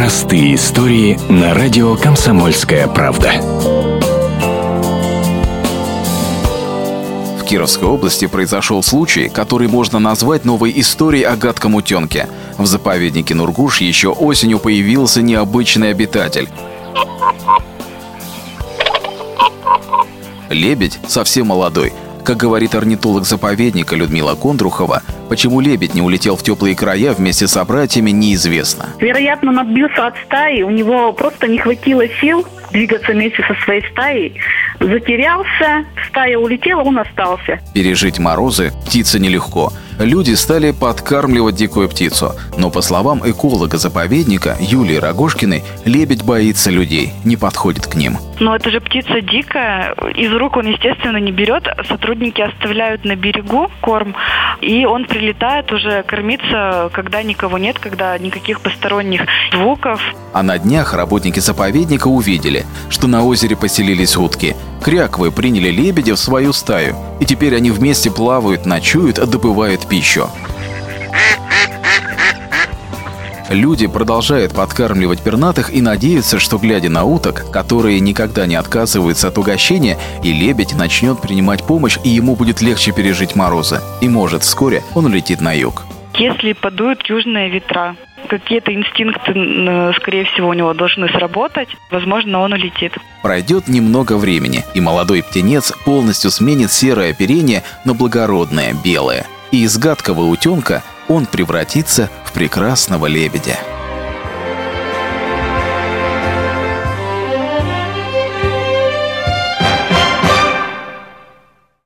Простые истории на радио «Комсомольская правда». В Кировской области произошел случай, который можно назвать новой историей о гадком утенке. В заповеднике Нургуш еще осенью появился необычный обитатель. Лебедь совсем молодой. Как говорит орнитолог заповедника Людмила Кондрухова, почему лебедь не улетел в теплые края вместе с собратьями, неизвестно. Вероятно, он отбился от стаи, у него просто не хватило сил двигаться вместе со своей стаей. Затерялся, стая улетела, он остался. Пережить морозы птице нелегко. Люди стали подкармливать дикую птицу. Но по словам эколога заповедника Юлии Рогошкиной, лебедь боится людей, не подходит к ним. Но это же птица дикая, из рук он, естественно, не берет. Сотрудники оставляют на берегу корм, и он прилетает уже кормиться, когда никого нет, когда никаких посторонних звуков. А на днях работники заповедника увидели, что на озере поселились утки. Кряквы приняли лебедя в свою стаю, и теперь они вместе плавают, ночуют, добывают пищу. Люди продолжают подкармливать пернатых и надеются, что, глядя на уток, которые никогда не отказываются от угощения, и лебедь начнет принимать помощь, и ему будет легче пережить морозы. И может вскоре он улетит на юг. Если подуют южные ветра, какие-то инстинкты, скорее всего, у него должны сработать, возможно, он улетит. Пройдет немного времени, и молодой птенец полностью сменит серое оперение на благородное белое. И из гадкого утенка он превратится в прекрасного лебедя.